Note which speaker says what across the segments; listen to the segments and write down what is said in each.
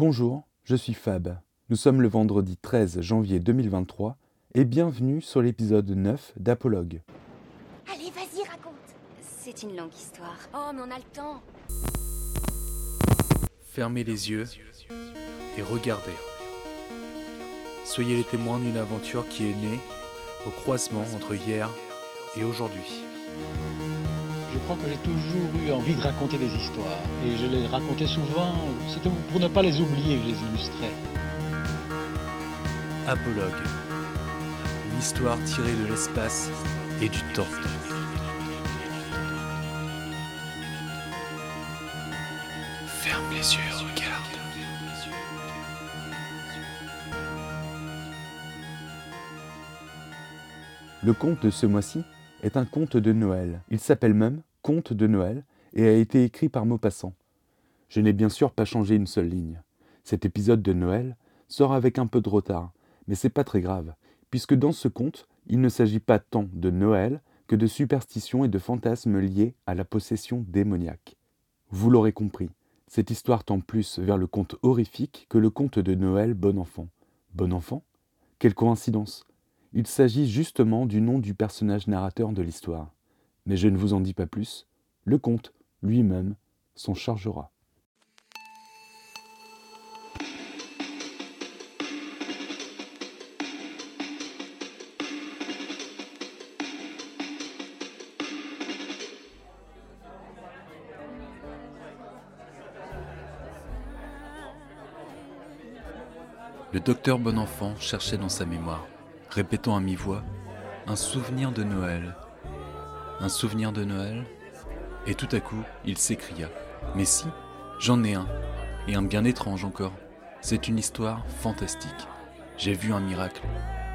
Speaker 1: Bonjour, je suis Fab. Nous sommes le vendredi 13 janvier 2023 et bienvenue sur l'épisode 9 d'Apologue.
Speaker 2: Allez, vas-y, raconte.
Speaker 3: C'est une longue histoire.
Speaker 2: Oh, mais on a le temps.
Speaker 4: Fermez les yeux et regardez. Soyez les témoins d'une aventure qui est née au croisement entre hier et aujourd'hui.
Speaker 5: Je crois que j'ai toujours eu envie de raconter des histoires. Et je les racontais souvent, c'était pour ne pas les oublier que je les illustrais.
Speaker 4: Apologue. Une histoire tirée de l'espace et du temps. Ferme les yeux, regarde.
Speaker 1: Le conte de ce mois-ci est un conte de Noël. Il s'appelle même Conte de Noël et a été écrit par Maupassant. Je n'ai bien sûr pas changé une seule ligne. Cet épisode de Noël sort avec un peu de retard, mais c'est pas très grave, puisque dans ce conte, il ne s'agit pas tant de Noël que de superstitions et de fantasmes liés à la possession démoniaque. Vous l'aurez compris, cette histoire tend plus vers le conte horrifique que le conte de Noël Bon Enfant. Bon Enfant? Quelle coïncidence Il s'agit justement du nom du personnage narrateur de l'histoire. Mais je ne vous en dis pas plus, le conte lui-même s'en chargera.
Speaker 4: Le docteur Bonenfant cherchait dans sa mémoire, répétant à mi-voix Un souvenir de Noël. Un souvenir de Noël Et tout à coup, il s'écria Mais si, j'en ai un, et un bien étrange encore. C'est une histoire fantastique. J'ai vu un miracle.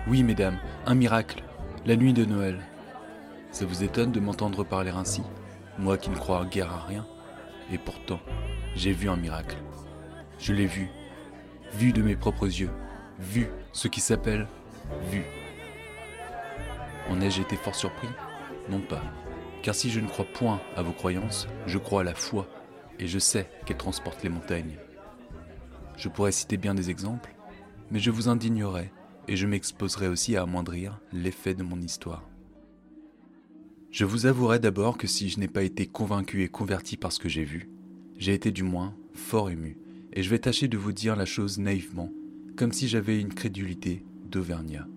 Speaker 4: Oui, mesdames, un miracle. La nuit de Noël. Ça vous étonne de m'entendre parler ainsi? Moi qui ne crois guère à rien. Et pourtant, j'ai vu un miracle. Je l'ai vu, vu de mes propres yeux, vu ce qui s'appelle vu. En ai-je été fort surpris? Non pas. Car si je ne crois point à vos croyances, je crois à la foi, et je sais qu'elle transporte les montagnes. Je pourrais citer bien des exemples, mais je vous indignerai, et je m'exposerai aussi à amoindrir l'effet de mon histoire. Je vous avouerai d'abord que si je n'ai pas été convaincu et converti par ce que j'ai vu, j'ai été du moins fort ému et je vais tâcher de vous dire la chose naïvement, comme si j'avais une crédulité d'Auvergnat.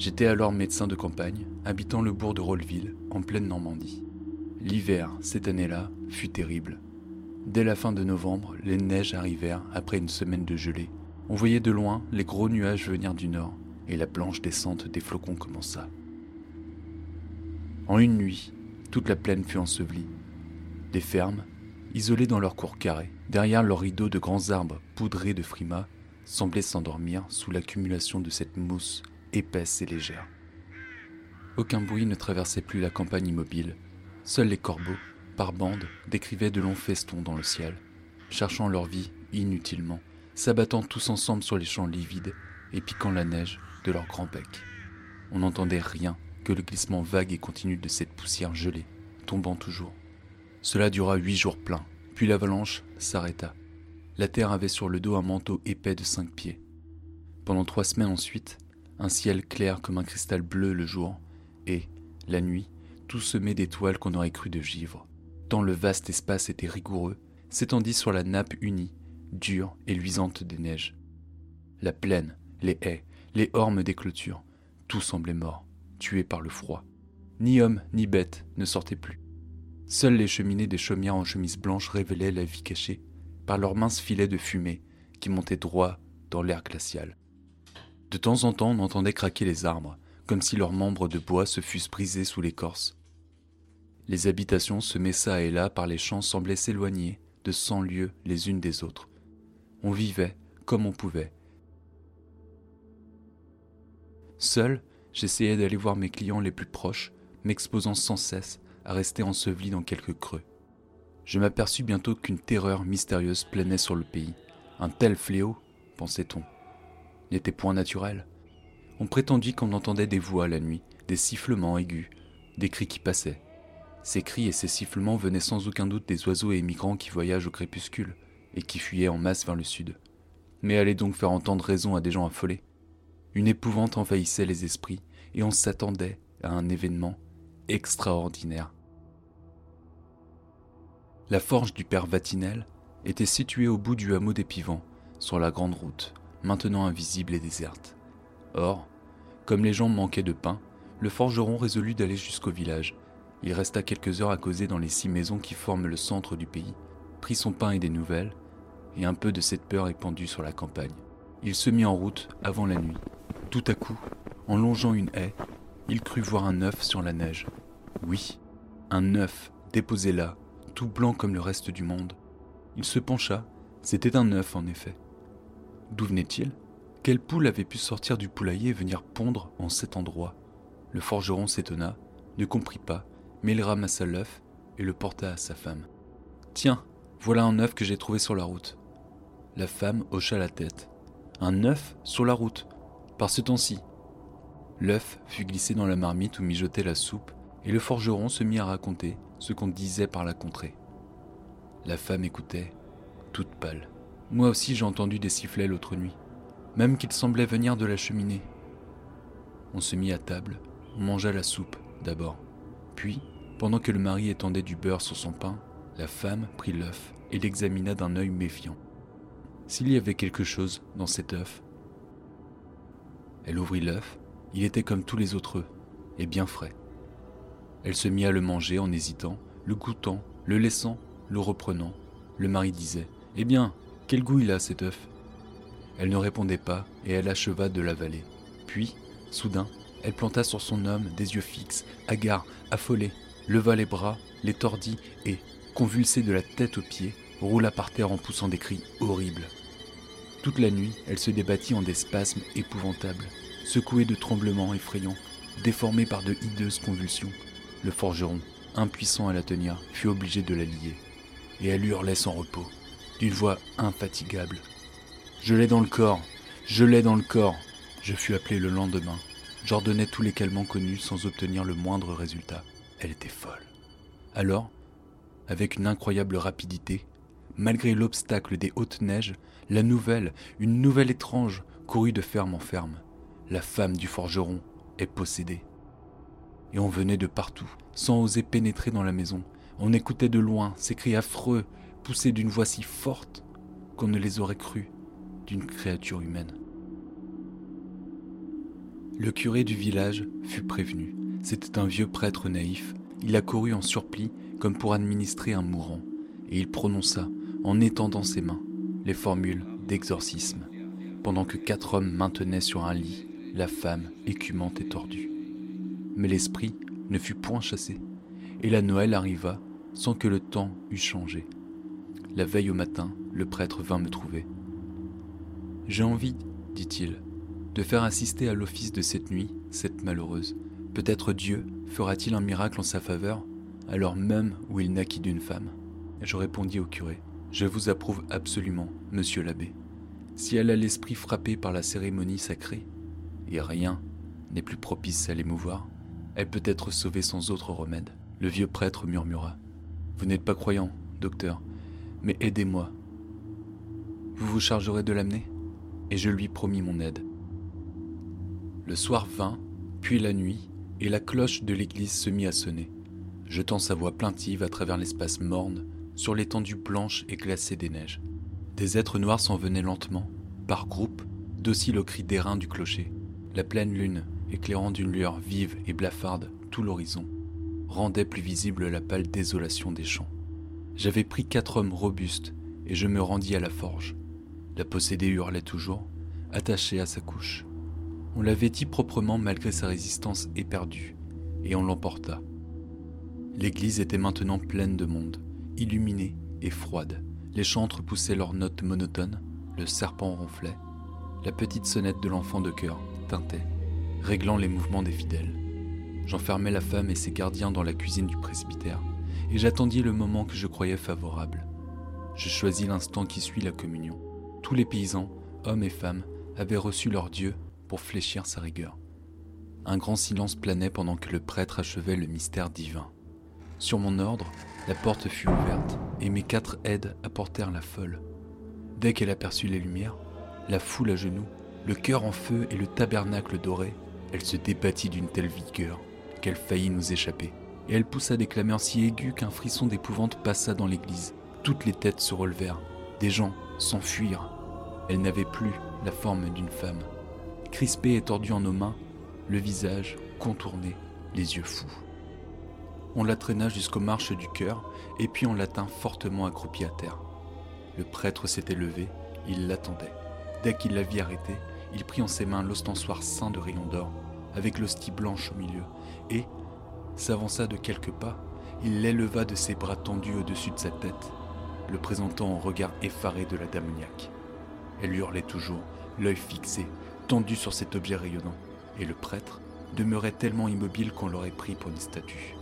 Speaker 4: J'étais alors médecin de campagne, habitant le bourg de Rolleville, en pleine Normandie. L'hiver, cette année-là, fut terrible. Dès la fin de novembre, les neiges arrivèrent après une semaine de gelée. On voyait de loin les gros nuages venir du nord, et la blanche descente des flocons commença. En une nuit, toute la plaine fut ensevelie. Les fermes, isolées dans leurs cours carrés, derrière leurs rideaux de grands arbres poudrés de frimas, semblaient s'endormir sous l'accumulation de cette mousse épaisse et légère. Aucun bruit ne traversait plus la campagne immobile. Seuls les corbeaux, par bandes, décrivaient de longs festons dans le ciel, cherchant leur vie inutilement, s'abattant tous ensemble sur les champs livides et piquant la neige de leurs grands becs. On n'entendait rien que le glissement vague et continu de cette poussière gelée, tombant toujours. Cela dura huit jours pleins, puis l'avalanche s'arrêta. La terre avait sur le dos un manteau épais de cinq pieds. Pendant trois semaines ensuite, un ciel clair comme un cristal bleu le jour, et, la nuit, tout semé d'étoiles qu'on aurait cru de givre, tant le vaste espace était rigoureux, s'étendit sur la nappe unie, dure et luisante des neiges. La plaine, les haies, les ormes des clôtures, tout semblait mort tués par le froid. Ni hommes ni bêtes ne sortaient plus. Seules les cheminées des chaumières en chemise blanche révélaient la vie cachée par leurs minces filets de fumée qui montaient droit dans l'air glacial. De temps en temps, on entendait craquer les arbres, comme si leurs membres de bois se fussent brisés sous l'écorce. Les habitations semées çà et là par les champs semblaient s'éloigner de cent lieues les unes des autres. On vivait comme on pouvait. Seul, J'essayais d'aller voir mes clients les plus proches, m'exposant sans cesse rester enseveli dans quelques creux. Je m'aperçus bientôt qu'une terreur mystérieuse planait sur le pays. Un tel fléau, pensait-on, n'était point naturel. On prétendit qu'on entendait des voix la nuit, des sifflements aigus, des cris qui passaient. Ces cris et ces sifflements venaient sans aucun doute des oiseaux et émigrants qui voyagent au crépuscule et qui fuyaient en masse vers le sud. Mais allaient donc faire entendre raison à des gens affolés. Une épouvante envahissait les esprits et on s'attendait à un événement extraordinaire. La forge du père Vatinel était située au bout du hameau des Pivans, sur la grande route, maintenant invisible et déserte. Or, comme les gens manquaient de pain, le forgeron résolut d'aller jusqu'au village. Il resta quelques heures à causer dans les six maisons qui forment le centre du pays, prit son pain et des nouvelles, et un peu de cette peur épandue sur la campagne. Il se mit en route avant la nuit. Tout à coup, en longeant une haie, il crut voir un œuf sur la neige. Oui, un œuf déposé là, tout blanc comme le reste du monde. Il se pencha, c'était un œuf en effet. D'où venait-il? Quelle poule avait pu sortir du poulailler et venir pondre en cet endroit? Le forgeron s'étonna, ne comprit pas, mais il ramassa l'œuf et le porta à sa femme. Tiens, voilà un œuf que j'ai trouvé sur la route. La femme hocha la tête. Un œuf sur la route, par ce temps-ci. L'œuf fut glissé dans la marmite où mijotait la soupe, et le forgeron se mit à raconter ce qu'on disait par la contrée. La femme écoutait, toute pâle. Moi aussi j'ai entendu des sifflets l'autre nuit, même qu'ils semblaient venir de la cheminée. On se mit à table, on mangea la soupe d'abord. Puis, pendant que le mari étendait du beurre sur son pain, la femme prit l'œuf et l'examina d'un œil méfiant. S'il y avait quelque chose dans cet œuf, elle ouvrit l'œuf, il était comme tous les autres œufs, et bien frais. Elle se mit à le manger en hésitant, le goûtant, le laissant, le reprenant. Le mari disait Eh bien, quel goût il a cet œuf? Elle ne répondait pas et elle acheva de l'avaler. Puis, soudain, elle planta sur son homme des yeux fixes, hagards, affolés, leva les bras, les tordit et, convulsée de la tête aux pieds, roula par terre en poussant des cris horribles. Toute la nuit, elle se débattit en des spasmes épouvantables, secouée de tremblements effrayants, déformée par de hideuses convulsions. Le forgeron, impuissant à la tenir, fut obligé de la lier, et elle hurlait sans repos d'une voix infatigable. Je l'ai dans le corps, je l'ai dans le corps. Je fus appelé le lendemain. J'ordonnais tous les calmants connus sans obtenir le moindre résultat. Elle était folle. Alors, avec une incroyable rapidité, malgré l'obstacle des hautes neiges, la nouvelle, une nouvelle étrange, courut de ferme en ferme. La femme du forgeron est possédée. Et on venait de partout, sans oser pénétrer dans la maison. On écoutait de loin ces cris affreux, poussés d'une voix si forte qu'on ne les aurait crus d'une créature humaine. Le curé du village fut prévenu. C'était un vieux prêtre naïf. Il accourut en surplis comme pour administrer un mourant, et il prononça, en étendant ses mains, les formules d'exorcisme, pendant que quatre hommes maintenaient sur un lit la femme écumante et tordue. Mais l'esprit ne fut point chassé, et la Noël arriva sans que le temps eût changé. La veille au matin, le prêtre vint me trouver. J'ai envie, dit-il, de faire assister à l'office de cette nuit cette malheureuse. Peut-être Dieu fera-t-il un miracle en sa faveur, alors même où il naquit d'une femme. Je répondis au curé. Je vous approuve absolument, monsieur l'abbé. Si elle a l'esprit frappé par la cérémonie sacrée, et rien n'est plus propice à l'émouvoir, elle peut être sauvée sans autre remède. Le vieux prêtre murmura. Vous n'êtes pas croyant, docteur, mais aidez-moi. Vous vous chargerez de l'amener? Et je lui promis mon aide. Le soir vint, puis la nuit, et la cloche de l'église se mit à sonner, jetant sa voix plaintive à travers l'espace morne, sur l'étendue blanche et glacée des neiges. Des êtres noirs s'en venaient lentement, par groupes, dociles au cri d'airain du clocher. La pleine lune, éclairant d'une lueur vive et blafarde tout l'horizon, rendait plus visible la pâle désolation des champs. J'avais pris quatre hommes robustes et je me rendis à la forge. La possédée hurlait toujours, attachée à sa couche. On la vêtit proprement malgré sa résistance éperdue, et on l'emporta. L'église était maintenant pleine de monde, illuminée et froide. Les chantres poussaient leurs notes monotones, le serpent ronflait, la petite sonnette de l'enfant de cœur tintait, réglant les mouvements des fidèles. J'enfermai la femme et ses gardiens dans la cuisine du presbytère et j'attendis le moment que je croyais favorable. Je choisis l'instant qui suit la communion. Tous les paysans, hommes et femmes, avaient reçu leur Dieu pour fléchir sa rigueur. Un grand silence planait pendant que le prêtre achevait le mystère divin. Sur mon ordre, la porte fut ouverte et mes quatre aides apportèrent la folle. Dès qu'elle aperçut les lumières, la foule à genoux, le cœur en feu et le tabernacle doré, elle se débattit d'une telle vigueur qu'elle faillit nous échapper. Et elle poussa des clameurs si aigus qu'un frisson d'épouvante passa dans l'église. Toutes les têtes se relevèrent. Des gens s'enfuirent. Elle n'avait plus la forme d'une femme. Crispée et tordue en nos mains, le visage contourné, les yeux fous. On la traîna jusqu'aux marches du cœur, et puis on la tint fortement accroupie à terre. Le prêtre s'était levé, il l'attendait. Dès qu'il la vit arrêter, il prit en ses mains l'ostensoir saint de rayons d'or, avec l'hostie blanche au milieu, et, s'avança de quelques pas, il l'éleva de ses bras tendus au-dessus de sa tête, le présentant au regard effaré de la damoniaque. Elle hurlait toujours, l'œil fixé, tendu sur cet objet rayonnant, et le prêtre demeurait tellement immobile qu'on l'aurait pris pour une statue.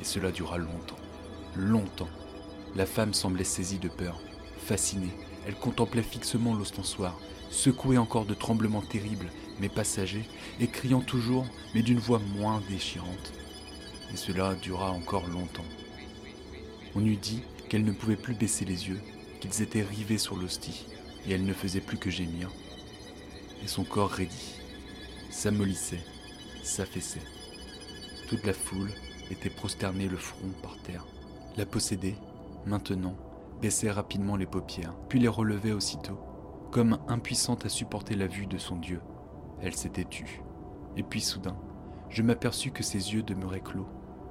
Speaker 4: Et cela dura longtemps, longtemps. La femme semblait saisie de peur, fascinée, elle contemplait fixement l'ostensoir, secouée encore de tremblements terribles, mais passagers, et criant toujours, mais d'une voix moins déchirante. Et cela dura encore longtemps. On eût dit qu'elle ne pouvait plus baisser les yeux, qu'ils étaient rivés sur l'hostie, et elle ne faisait plus que gémir. Et son corps raidit, s'amollissait, s'affaissait. Toute la foule était prosternée le front par terre. La possédée, maintenant, baissait rapidement les paupières, puis les relevait aussitôt, comme impuissante à supporter la vue de son Dieu. Elle s'était tue. Et puis soudain, je m'aperçus que ses yeux demeuraient clos.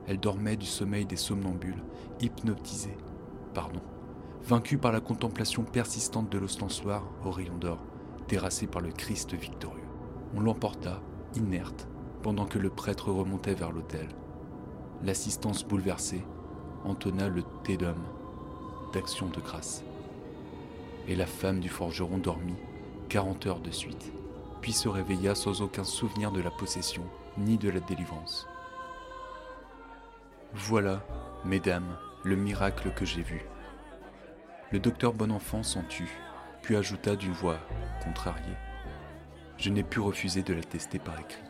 Speaker 4: Elle dormait du sommeil des somnambules, hypnotisée, pardon, vaincue par la contemplation persistante de l'ostensoir au rayon d'or, terrassé par le Christ victorieux. On l'emporta, inerte, pendant que le prêtre remontait vers l'autel. L'assistance bouleversée entonna le Te d'action de grâce. Et la femme du forgeron dormit quarante heures de suite, puis se réveilla sans aucun souvenir de la possession ni de la délivrance. Voilà, mesdames, le miracle que j'ai vu. Le docteur Bonenfant s'en tut, puis ajouta d'une voix contrariée Je n'ai pu refuser de la tester par écrit.